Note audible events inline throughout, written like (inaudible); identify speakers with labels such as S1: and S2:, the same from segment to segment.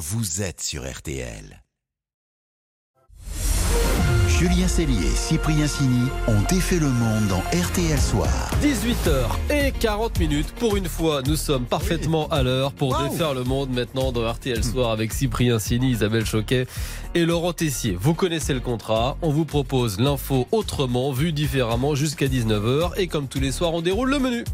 S1: vous êtes sur RTL. Julien Cellier et Cyprien Sini ont défait le monde dans RTL Soir.
S2: 18h et 40 minutes. Pour une fois, nous sommes parfaitement à l'heure pour défaire le monde maintenant dans RTL Soir avec Cyprien Sini, Isabelle Choquet et Laurent Tessier. Vous connaissez le contrat. On vous propose l'info autrement, vue différemment jusqu'à 19h. Et comme tous les soirs, on déroule le menu.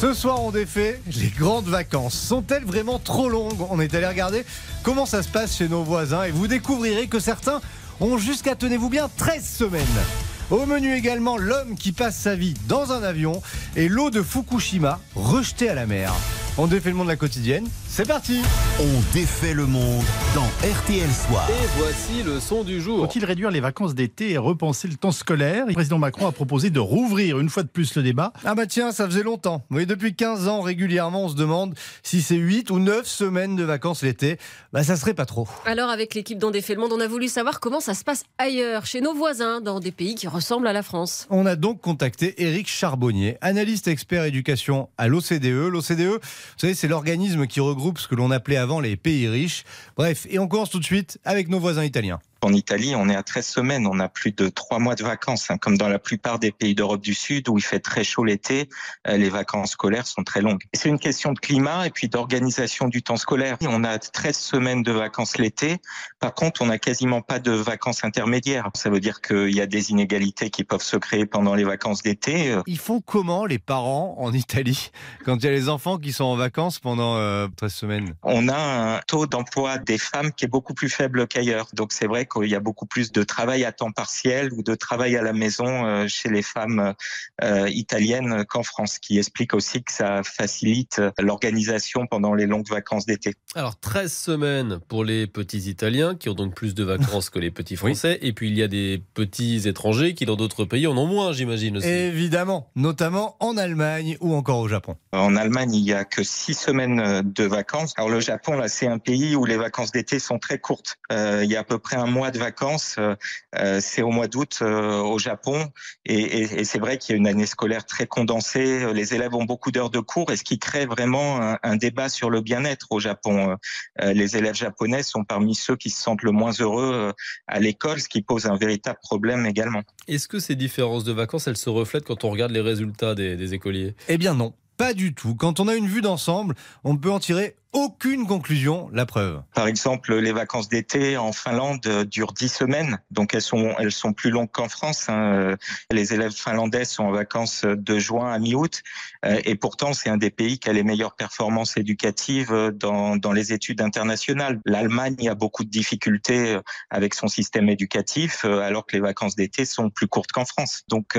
S3: Ce soir, on défait les grandes vacances. Sont-elles vraiment trop longues On est allé regarder comment ça se passe chez nos voisins et vous découvrirez que certains ont jusqu'à, tenez-vous bien, 13 semaines. Au menu également, l'homme qui passe sa vie dans un avion et l'eau de Fukushima rejetée à la mer. On défait le monde de la quotidienne. C'est parti
S1: On défait le monde dans RTL Soir.
S2: Et voici le son du jour.
S4: Faut-il réduire les vacances d'été et repenser le temps scolaire? Le président Macron a proposé de rouvrir une fois de plus le débat.
S3: Ah bah tiens, ça faisait longtemps. Oui, depuis 15 ans, régulièrement, on se demande si c'est 8 ou 9 semaines de vacances l'été. Bah ça serait pas trop.
S5: Alors avec l'équipe d'On défait le monde, on a voulu savoir comment ça se passe ailleurs, chez nos voisins, dans des pays qui ressemblent à la France.
S3: On a donc contacté Éric Charbonnier, analyste expert éducation à l'OCDE. L'OCDE, vous savez, c'est l'organisme qui regroupe ce que l'on appelait avant les pays riches. Bref, et on commence tout de suite avec nos voisins italiens.
S6: En Italie, on est à 13 semaines, on a plus de 3 mois de vacances, hein, comme dans la plupart des pays d'Europe du Sud où il fait très chaud l'été, euh, les vacances scolaires sont très longues. C'est une question de climat et puis d'organisation du temps scolaire. On a 13 semaines de vacances l'été, par contre, on n'a quasiment pas de vacances intermédiaires. Ça veut dire qu'il y a des inégalités qui peuvent se créer pendant les vacances d'été. Euh,
S3: Ils font comment les parents en Italie quand il y a les enfants qui sont en vacances pendant euh, 13 semaines?
S6: On a un taux d'emploi des femmes qui est beaucoup plus faible qu'ailleurs. Donc c'est vrai qu'il y a beaucoup plus de travail à temps partiel ou de travail à la maison euh, chez les femmes euh, italiennes qu'en France, qui explique aussi que ça facilite l'organisation pendant les longues vacances d'été.
S2: Alors 13 semaines pour les petits Italiens qui ont donc plus de vacances que les petits Français. Et puis il y a des petits étrangers qui dans d'autres pays en ont moins, j'imagine aussi.
S3: Évidemment, notamment en Allemagne ou encore au Japon.
S6: En Allemagne, il y a que six semaines de vacances. Alors le Japon, là, c'est un pays où les vacances d'été sont très courtes. Euh, il y a à peu près un mois de vacances. Euh, euh, c'est au mois d'août euh, au Japon, et, et, et c'est vrai qu'il y a une année scolaire très condensée. Les élèves ont beaucoup d'heures de cours, et ce qui crée vraiment un, un débat sur le bien-être au Japon. Euh, les élèves japonais sont parmi ceux qui se sentent le moins heureux à l'école, ce qui pose un véritable problème également.
S2: Est-ce que ces différences de vacances, elles se reflètent quand on regarde les résultats des, des écoliers?
S3: Eh bien non, pas du tout. Quand on a une vue d'ensemble, on peut en tirer aucune conclusion, la preuve.
S6: Par exemple, les vacances d'été en Finlande euh, durent 10 semaines, donc elles sont elles sont plus longues qu'en France. Hein. Les élèves finlandais sont en vacances de juin à mi-août, euh, et pourtant c'est un des pays qui a les meilleures performances éducatives euh, dans dans les études internationales. L'Allemagne a beaucoup de difficultés avec son système éducatif, alors que les vacances d'été sont plus courtes qu'en France. Donc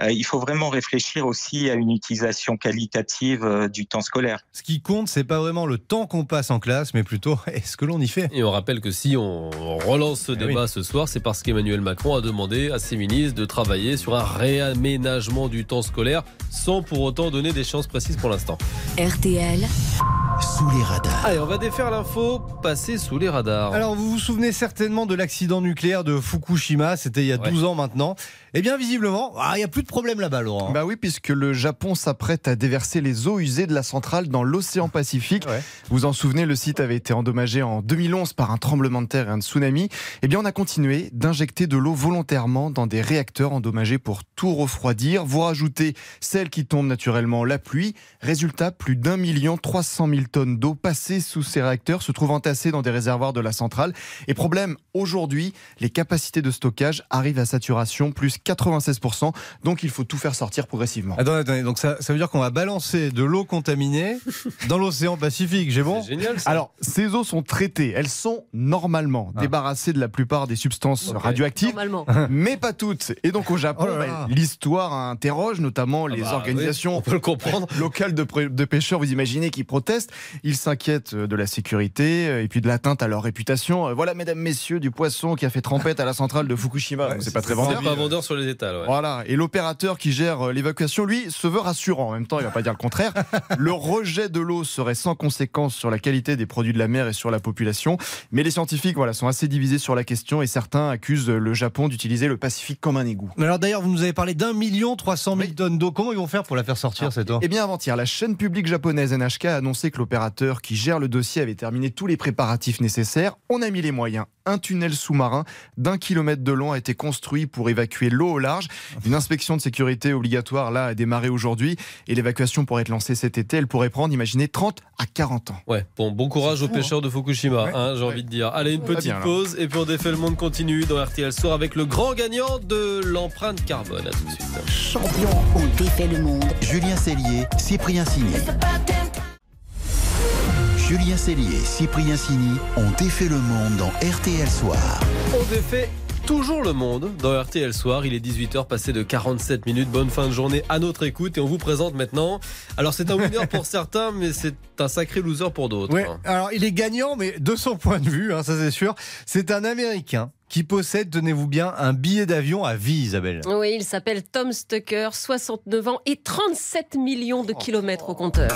S6: il faut vraiment réfléchir aussi à une utilisation qualitative du temps scolaire.
S3: Ce qui compte, c'est pas vraiment le temps qu'on passe en classe, mais plutôt (laughs) est-ce que l'on y fait?
S2: Et on rappelle que si on relance ce débat oui. ce soir, c'est parce qu'Emmanuel Macron a demandé à ses ministres de travailler sur un réaménagement du temps scolaire sans pour autant donner des chances précises pour l'instant.
S7: RTL.
S1: Sous les radars.
S2: Allez, on va défaire l'info, passer sous les radars.
S3: Alors, vous vous souvenez certainement de l'accident nucléaire de Fukushima, c'était il y a ouais. 12 ans maintenant. Eh bien, visiblement, ah, il n'y a plus de problème là-bas, Laurent.
S8: Bah oui, puisque le Japon s'apprête à déverser les eaux usées de la centrale dans l'océan Pacifique. Ouais. Vous en souvenez, le site avait été endommagé en 2011 par un tremblement de terre et un tsunami. Eh bien, on a continué d'injecter de l'eau volontairement dans des réacteurs endommagés pour tout refroidir. Vous rajoutez celle qui tombe naturellement, la pluie. Résultat, plus d'un million trois cent mille tonnes d'eau passées sous ces réacteurs se trouvent entassées dans des réservoirs de la centrale. Et problème, aujourd'hui, les capacités de stockage arrivent à saturation, plus 96%. Donc, il faut tout faire sortir progressivement.
S3: Attendez, attendez. Donc, ça, ça veut dire qu'on va balancer de l'eau contaminée (laughs) dans l'océan Pacifique. J'ai bon?
S2: Génial, ça.
S8: Alors, ces eaux sont traitées. Elles sont normalement ah. débarrassées de la plupart des substances okay. radioactives.
S5: Normalement. (laughs)
S8: Mais pas toutes. Et donc, au Japon, oh bah, l'histoire interroge notamment ah les
S2: bah,
S8: organisations
S2: oui, (laughs)
S8: locales de, de, pêcheurs. Vous imaginez qui protestent. Ils s'inquiètent de la sécurité et puis de l'atteinte à leur réputation. Voilà, mesdames, messieurs, du poisson qui a fait trempette à la centrale de Fukushima.
S2: Ouais,
S8: c'est pas très vendeur.
S2: pas vendeur sur sur les étals. ouais.
S8: Voilà, et l'opérateur qui gère euh, l'évacuation, lui, se veut rassurant. En même temps, il va pas dire le contraire. (laughs) Le rejet de l'eau serait sans conséquence sur la qualité des produits de la mer et sur la population. Mais les scientifiques voilà, sont assez divisés sur la question et certains accusent le Japon d'utiliser le Pacifique comme un égout.
S3: Mais alors d'ailleurs, vous nous avez parlé d'un million trois cent mille tonnes d'eau. Comment ils vont faire pour la faire sortir cette eau
S8: Eh bien, avant-hier, la chaîne publique japonaise NHK a annoncé que l'opérateur qui gère le dossier avait terminé tous les préparatifs nécessaires. On a mis les moyens. Un tunnel sous-marin d'un kilomètre de long a été construit pour évacuer l'eau au large. Une inspection de sécurité obligatoire là a démarré aujourd'hui et l'évacuation pourrait être lancée cet été. Elle pourrait prendre, imaginez, 30 à 40 ans.
S2: Ouais, bon, bon courage aux pêcheurs de Fukushima, hein, j'ai envie de dire. Allez, une petite
S8: bien,
S2: pause et puis on défait le monde continue dans RTL Soir avec le grand gagnant de l'empreinte carbone. À tout de suite.
S1: Champion, on défait le monde. Julien Cellier, Cyprien Signé. Julien Cellier et Cyprien Signy ont défait le monde dans RTL Soir.
S2: On défait toujours le monde dans RTL Soir. Il est 18h passé de 47 minutes. Bonne fin de journée à notre écoute et on vous présente maintenant. Alors c'est un winner (laughs) pour certains, mais c'est un sacré loser pour d'autres.
S3: Ouais, alors il est gagnant, mais de son point de vue, hein, ça c'est sûr. C'est un Américain qui possède, tenez-vous bien, un billet d'avion à vie, Isabelle.
S5: Oui, il s'appelle Tom Stucker, 69 ans et 37 millions de kilomètres au compteur.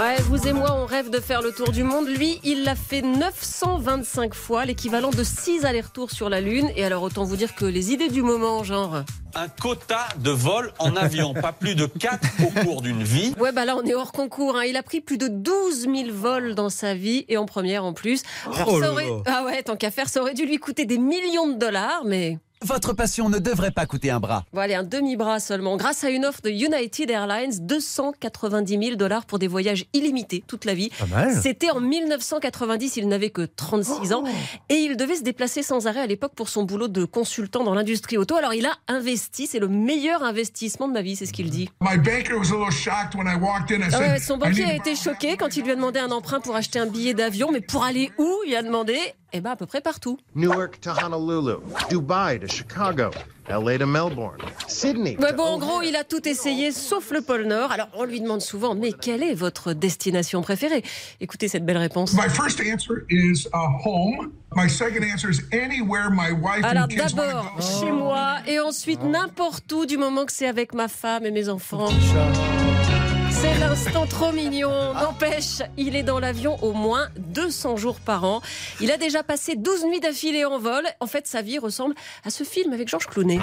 S5: Ouais, vous et moi, on rêve de faire le tour du monde. Lui, il l'a fait 925 fois, l'équivalent de 6 allers-retours sur la Lune. Et alors, autant vous dire que les idées du moment, genre.
S7: un quota de vol en avion, pas plus de 4 au cours d'une vie.
S5: Ouais, bah là, on est hors concours. hein. Il a pris plus de 12 000 vols dans sa vie et en première en plus. Alors,
S3: Oh
S5: ça aurait... Ah ouais, tant qu'à faire, ça aurait dû lui coûter des millions de dollars, mais.
S9: Votre passion ne devrait pas coûter un bras.
S5: Bon, allez, un demi-bras seulement. Grâce à une offre de United Airlines, 290 000 dollars pour des voyages illimités toute la vie. C'était en 1990, il n'avait que 36 ans et il devait se déplacer sans arrêt à l'époque pour son boulot de consultant dans l'industrie auto. Alors il a investi, c'est le meilleur investissement de ma vie, c'est ce qu'il dit.
S10: My banker was a little shocked when I walked in. I
S5: Ah
S10: said,
S5: ouais, son
S10: "I
S5: banquier a été choqué quand il lui a demandé un emprunt pour acheter un billet d'avion, mais pour aller où? Il a demandé, eh ben à peu près partout.
S11: Newark to Honolulu, Dubai to Chicago, LA to Melbourne, Sydney.
S5: Ouais, bon, en gros, il a tout essayé sauf le pôle Nord. Alors, on lui demande souvent, mais quelle est votre destination préférée? Écoutez cette belle réponse.
S10: My first answer is home. My second answer is anywhere my wife
S5: Alors
S10: and kids want
S5: d'abord
S10: to go.
S5: chez moi et ensuite n'importe où du moment que c'est avec ma femme et mes enfants. L'instant trop mignon. N'empêche, il est dans l'avion au moins 200 jours par an. Il a déjà passé 12 nuits d'affilée en vol. En fait, sa vie ressemble à ce film avec Georges Clooney.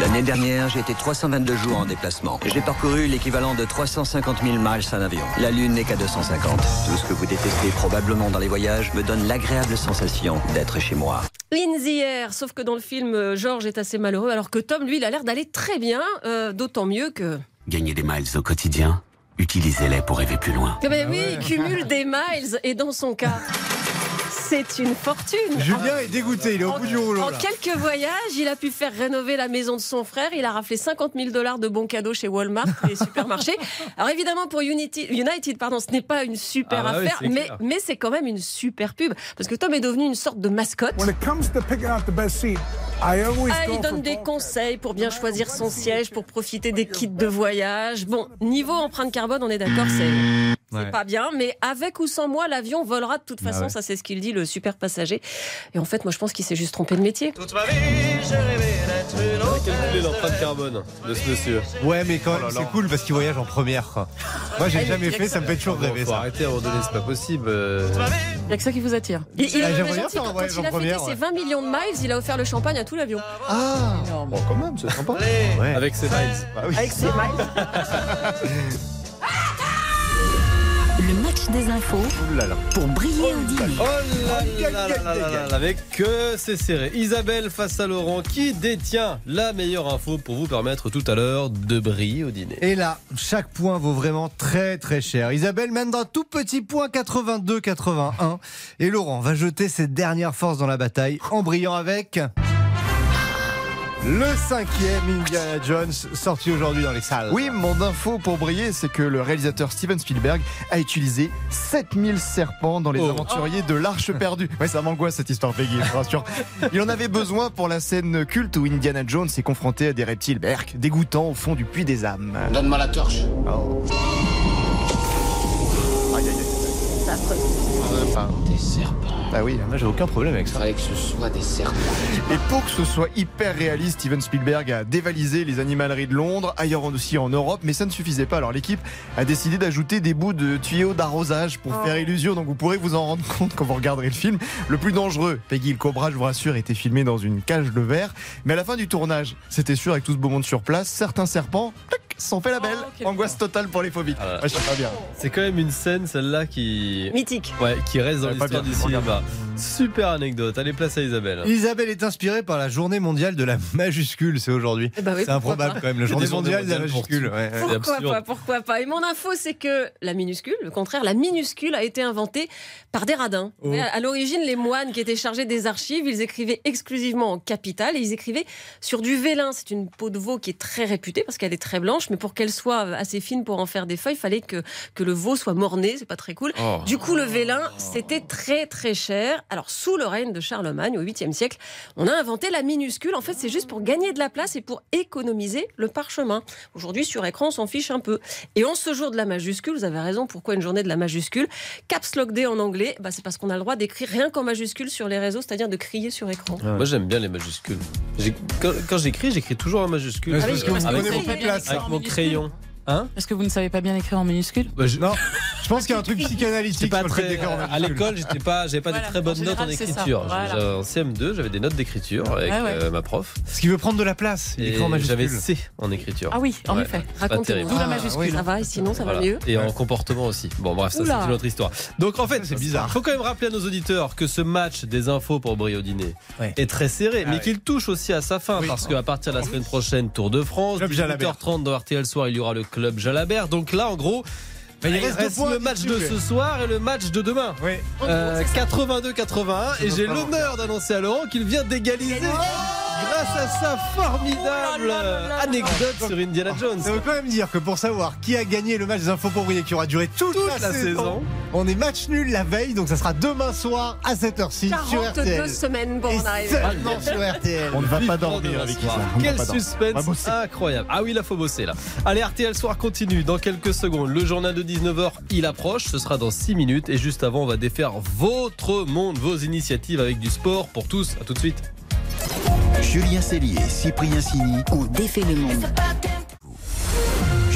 S9: L'année dernière, j'ai été 322 jours en déplacement. J'ai parcouru l'équivalent de 350 000 miles en avion. La Lune n'est qu'à 250. Tout ce que vous détestez probablement dans les voyages me donne l'agréable sensation d'être chez moi.
S5: In the Air, sauf que dans le film, euh, Georges est assez malheureux, alors que Tom, lui, il a l'air d'aller très bien, euh, d'autant mieux que...
S9: Gagner des miles au quotidien, utilisez-les pour rêver plus loin.
S5: Eh ben oui, il cumule des miles, et dans son cas, c'est une fortune.
S3: Julien est dégoûté, il est au bout du rouleau.
S5: En
S3: là.
S5: quelques voyages, il a pu faire rénover la maison de son frère. Il a raflé 50 000 dollars de bons cadeaux chez Walmart, les (laughs) supermarchés. Alors évidemment, pour Unity, United, pardon, ce n'est pas une super
S2: Ah bah oui,
S5: affaire, mais, mais c'est quand même une super pub. Parce que Tom est devenu une sorte de mascotte.
S10: When it comes to
S5: Ah, il donne des conseils pour bien choisir son siège, pour profiter des kits de voyage. Bon, niveau empreinte carbone, on est d'accord, c'est c'est
S3: Ouais.
S5: pas bien, mais avec ou sans moi, l'avion volera de toute
S3: Bah
S5: façon.
S3: ouais.
S5: Ça, c'est ce qu'il dit, le super passager. Et en fait, moi, je pense qu'il s'est juste trompé de métier.
S2: Calculer l'empreinte carbone de ce monsieur.
S3: Ouais, mais quand même, c'est cool parce qu'il voyage en première. quoi. (laughs) Moi, j'ai
S5: Ah,
S3: jamais
S5: mais
S3: fait, ça me fait toujours
S2: Bon,
S3: rêver
S2: faut
S3: ça.
S2: arrêter à un moment donné, c'est pas possible. euh.
S5: Il n'y a que ça qui vous attire. Il, il
S3: Ah,
S5: est gentil, quand, quand il a
S3: première,
S5: fêté ses
S3: ouais.
S5: 20 millions de miles, il a offert le champagne à tout l'avion.
S3: Ah
S8: Bon, quand même, c'est sympa.
S3: Ouais.
S2: Avec ses miles.
S8: Bah oui.
S5: Avec ses miles.
S12: Le match des infos
S8: Ouh là là.
S12: pour briller au dîner.
S2: Oh là là là là là là là, avec que c'est serré. Isabelle face à Laurent qui détient la meilleure info pour vous permettre tout à l'heure de briller au dîner.
S3: Et là, chaque point vaut vraiment très très cher. Isabelle mène d'un tout petit point 82-81. Et Laurent va jeter ses dernières forces dans la bataille en brillant avec... Le cinquième Indiana Jones sorti aujourd'hui dans les salles.
S8: Oui, mon info pour briller, c'est que le réalisateur Steven Spielberg a utilisé 7000 serpents dans les
S2: Oh.
S8: aventuriers de l'Arche perdue. Ouais, ça m'angoisse cette histoire, Peggy, je vous rassure. Il en avait besoin pour la scène culte où Indiana Jones est confronté à des reptiles berk dégoûtants au fond du puits des âmes.
S11: Donne-moi la torche.
S8: Oh. Aïe, aïe,
S9: Des serpents.
S8: Ah oui.
S3: Moi, j'ai aucun problème avec ça.
S13: Fallait que ce soit des serpents.
S8: Et pour que ce soit hyper réaliste, Steven Spielberg a dévalisé les animaleries de Londres, ailleurs aussi en Europe, mais ça ne suffisait pas. Alors l'équipe a décidé d'ajouter des bouts de tuyaux d'arrosage pour
S5: Oh.
S8: faire illusion. Donc vous pourrez vous en rendre (laughs) compte quand vous regarderez le film. Le plus dangereux, Peggy le Cobra, je vous rassure, était filmé dans une cage de verre. Mais à la fin du tournage, c'était sûr avec tout ce beau monde sur place, certains serpents sont fait la belle.
S5: Oh, quel
S8: Angoisse totale pour les phobiques.
S2: Ah.
S8: Ouais, je sais pas bien.
S2: C'est quand même une scène, celle-là, qui.
S5: Mythique.
S2: Ouais, qui reste dans l'histoire du cinéma. Super anecdote. Allez, place à Isabelle.
S3: Isabelle est inspirée par la journée mondiale de la majuscule, c'est aujourd'hui.
S5: Eh ben oui,
S3: c'est improbable
S5: pas.
S3: quand même, la journée mondiale de la majuscule. ouais,
S5: Pourquoi pas, pourquoi pas. Et mon info, c'est que la minuscule, le contraire, la minuscule a été inventée par des radins.
S3: Oh.
S5: À l'origine, les moines qui étaient chargés des archives, ils écrivaient exclusivement en capital et ils écrivaient sur du vélin. C'est une peau de veau qui est très réputée parce qu'elle est très blanche, mais pour qu'elle soit assez fine pour en faire des feuilles, il fallait que, que le veau soit morné, c'est pas très cool.
S2: Oh.
S5: Du coup, le vélin, c'était très très cher. Alors, sous le règne de Charlemagne, au 8e siècle, on a inventé la minuscule. En fait, c'est juste pour gagner de la place et pour économiser le parchemin. Aujourd'hui, sur écran, on s'en fiche un peu. Et en ce jour de la majuscule, vous avez raison, pourquoi une journée de la majuscule? Caps Lock Day en anglais, bah, c'est parce qu'on a le droit d'écrire rien qu'en majuscule sur les réseaux, c'est-à-dire de crier sur écran.
S2: Moi j'aime bien les majuscules. Quand, quand j'écris, j'écris toujours en majuscule.
S5: Que vous
S2: avec,
S5: prenez
S2: mon- avec mon crayon. Hein
S14: Parce que vous ne savez pas bien écrire en minuscule
S2: Bah, je-
S3: Non, (laughs) je pense qu'il y a un truc (laughs) psychanalytique
S2: pas très.
S3: en
S2: À l'école, j'étais pas, j'avais pas
S14: Voilà,
S2: des très bonnes notes en écriture.
S14: Voilà.
S2: En CM2, j'avais des notes d'écriture avec
S14: ouais.
S2: euh, ma prof.
S3: Ce qui veut prendre de la place, il
S2: Et
S3: écrit en
S2: j'avais. C en écriture.
S14: Ah oui, en
S2: Ouais.
S14: effet.
S5: Racontez-nous.
S14: D'où la
S3: Ah,
S14: majuscule.
S3: oui.
S5: Ça va et sinon, ça va
S2: Voilà.
S5: mieux
S2: Et en comportement aussi. Bon, bref, ça c'est une autre histoire. Donc en fait,
S3: C'est bizarre.
S2: Il faut quand même rappeler à nos auditeurs que ce match des infos pour Brio Dîner
S3: Ouais.
S2: est très serré,
S3: Ah
S2: mais qu'il touche aussi à sa fin parce qu'à partir de la semaine prochaine, Tour de France,
S3: Club Jalabert.
S2: 18h30 dans RTL Soir, il y aura le club Jalabert. Donc là, en gros,
S3: Bah, il
S2: il
S3: reste
S2: reste,
S3: deux points
S2: le match de ce soir et le match de demain.
S3: Oui.
S2: Euh, 82-81 et j'ai l'honneur d'annoncer à Laurent qu'il vient d'égaliser grâce à sa formidable anecdote sur Indiana Jones.
S3: Ça veut quand même dire que pour savoir qui a gagné le match des infos pour briller qui aura duré toute,
S2: Toute
S3: la,
S2: la
S3: saison,
S2: saison.
S3: on est match nul la veille, donc ça sera demain soir à 7h06 sur
S5: 42
S3: RTL.
S5: semaines pour
S3: Et
S5: en
S3: sur RTL.
S4: On ne va pas dormir avec ça.
S2: Quel suspense incroyable. Ah oui, là, faut bosser là. Allez, RTL Soir continue. Dans quelques secondes, le journal de 19h, il approche. Ce sera dans 6 minutes. Et juste avant, on va défaire votre monde, vos initiatives avec du sport pour tous. À tout de suite.
S1: Julien Cellier, Cyprien Sini.
S12: On défait le monde.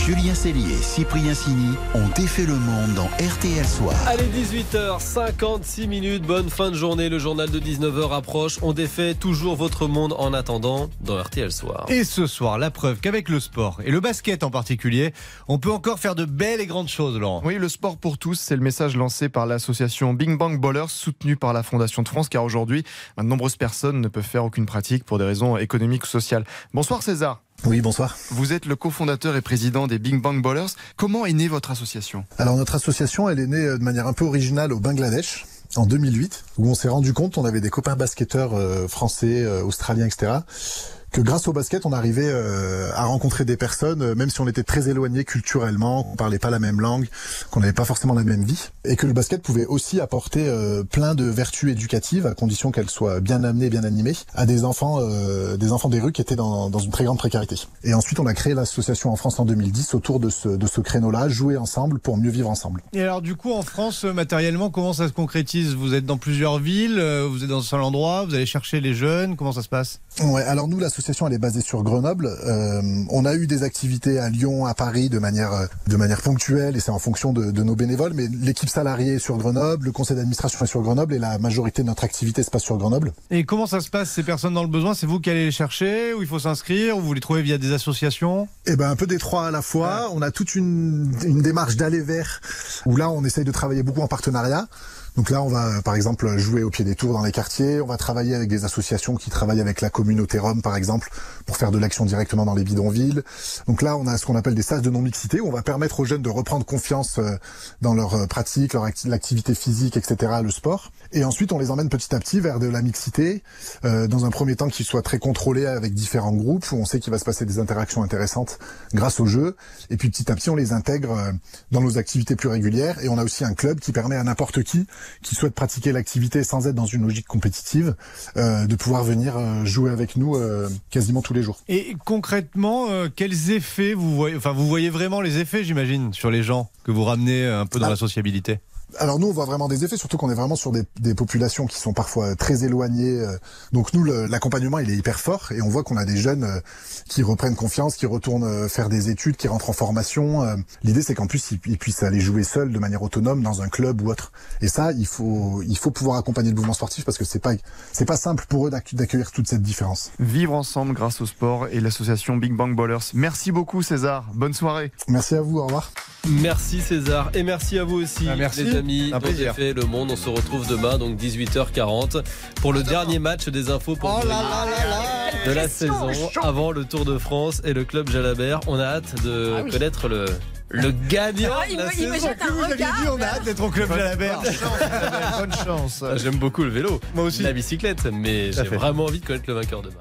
S1: Julien Cellier, Cyprien Sini ont défait le monde dans RTL Soir.
S2: Allez, 18h56 minutes. Bonne fin de journée. Le journal de 19h approche. On défait toujours votre monde en attendant dans RTL Soir.
S3: Et ce soir, la preuve qu'avec le sport, et le basket en particulier, on peut encore faire de belles et grandes choses, Laurent.
S8: Oui, le sport pour tous, c'est le message lancé par l'association Bing Bang Ballers, soutenue par la Fondation de France, car aujourd'hui, de nombreuses personnes ne peuvent faire aucune pratique pour des raisons économiques ou sociales. Bonsoir César.
S15: Oui, bonsoir.
S8: Vous êtes le cofondateur et président des Bing Bang Ballers. Comment est née votre association?
S15: Alors notre association, elle est née euh, de manière un peu originale au Bangladesh en 2008, où on s'est rendu compte, on avait des copains basketteurs euh, français, euh, australiens, etc., que grâce au basket, on arrivait euh, à rencontrer des personnes, euh, même si on était très éloignés culturellement, qu'on parlait pas la même langue, qu'on n'avait pas forcément la même vie, et que le basket pouvait aussi apporter euh, plein de vertus éducatives, à condition qu'elles soient bien amenées, bien animées, à des enfants, euh, des enfants des rues qui étaient dans, dans une très grande précarité. Et ensuite, on a créé l'association en France en 2010 autour de ce, de ce créneau-là, jouer ensemble pour mieux vivre ensemble.
S3: Et alors du coup en France matériellement comment ça se concrétise? Vous êtes dans plusieurs villes, vous êtes dans un seul endroit, vous allez chercher les jeunes, comment ça se passe?
S15: Ouais, alors nous, l'association, elle est basée sur Grenoble. Euh, on a eu des activités à Lyon, à Paris, de manière euh, de manière ponctuelle, et c'est en fonction de, de nos bénévoles. Mais l'équipe salariée est sur Grenoble, le conseil d'administration est sur Grenoble, et la majorité de notre activité se passe sur Grenoble.
S3: Et comment ça se passe ces personnes dans le besoin? C'est vous qui allez les chercher ou il faut s'inscrire ou vous les trouvez via des associations?
S15: Eh ben un peu des trois à la fois. On a toute une, une démarche d'aller vers où là on essaye de travailler beaucoup en partenariat. Donc là, on va, par exemple, jouer au pied des tours dans les quartiers. On va travailler avec des associations qui travaillent avec la communauté Rome, par exemple, pour faire de l'action directement dans les bidonvilles. Donc là, on a ce qu'on appelle des sas de non-mixité, où on va permettre aux jeunes de reprendre confiance euh, dans leur euh, pratique, leur acti- l'activité physique, etc., le sport. Et ensuite, on les emmène petit à petit vers de la mixité, euh, dans un premier temps qui soit très contrôlé avec différents groupes, où on sait qu'il va se passer des interactions intéressantes grâce au jeu. Et puis petit à petit, on les intègre euh, dans nos activités plus régulières. Et on a aussi un club qui permet à n'importe qui qui souhaite pratiquer l'activité sans être dans une logique compétitive, euh, de pouvoir venir euh, jouer avec nous euh, quasiment tous les jours.
S3: Et concrètement, euh, quels effets vous voyez Enfin, vous voyez vraiment les effets, j'imagine, sur les gens que vous ramenez un peu dans
S15: Ah.
S3: la sociabilité?
S15: Alors nous, on voit vraiment des effets, surtout qu'on est vraiment sur des, des, populations qui sont parfois très éloignées. euh. Donc nous, l'accompagnement, il est hyper fort et on voit qu'on a des jeunes euh, qui reprennent confiance, qui retournent euh, faire des études, qui rentrent en formation. Euh, L'idée, c'est qu'en plus, ils, ils puissent aller jouer seuls de manière autonome dans un club ou autre. Et ça, il faut, il faut pouvoir accompagner le mouvement sportif parce que c'est pas, c'est pas simple pour eux d'accu- d'accueillir toute cette différence.
S8: Vivre ensemble grâce au sport et l'association Big Bang Ballers. Merci beaucoup César. Bonne soirée.
S15: Merci à vous. Au revoir.
S2: Merci César et merci à vous aussi
S3: Ah, merci.
S2: les amis
S3: Un plaisir.
S2: fait le monde. On se retrouve demain donc 18h40 pour le dernier match des infos pour
S3: Oh là là là là
S2: de la saison avant le Tour de France et le club Jalabert. On a hâte de
S5: Ah oui.
S2: connaître le le gagnant
S5: Ah, il
S2: de la
S5: me- il me
S2: saison.
S5: jette un
S3: Que vous
S5: regard.
S3: dit, on a hâte d'être au club Jalabert.
S8: Bonne chance.
S2: Ah, J'aime beaucoup le vélo,
S3: Moi aussi.
S2: la bicyclette, mais j'ai vraiment envie de connaître le vainqueur demain.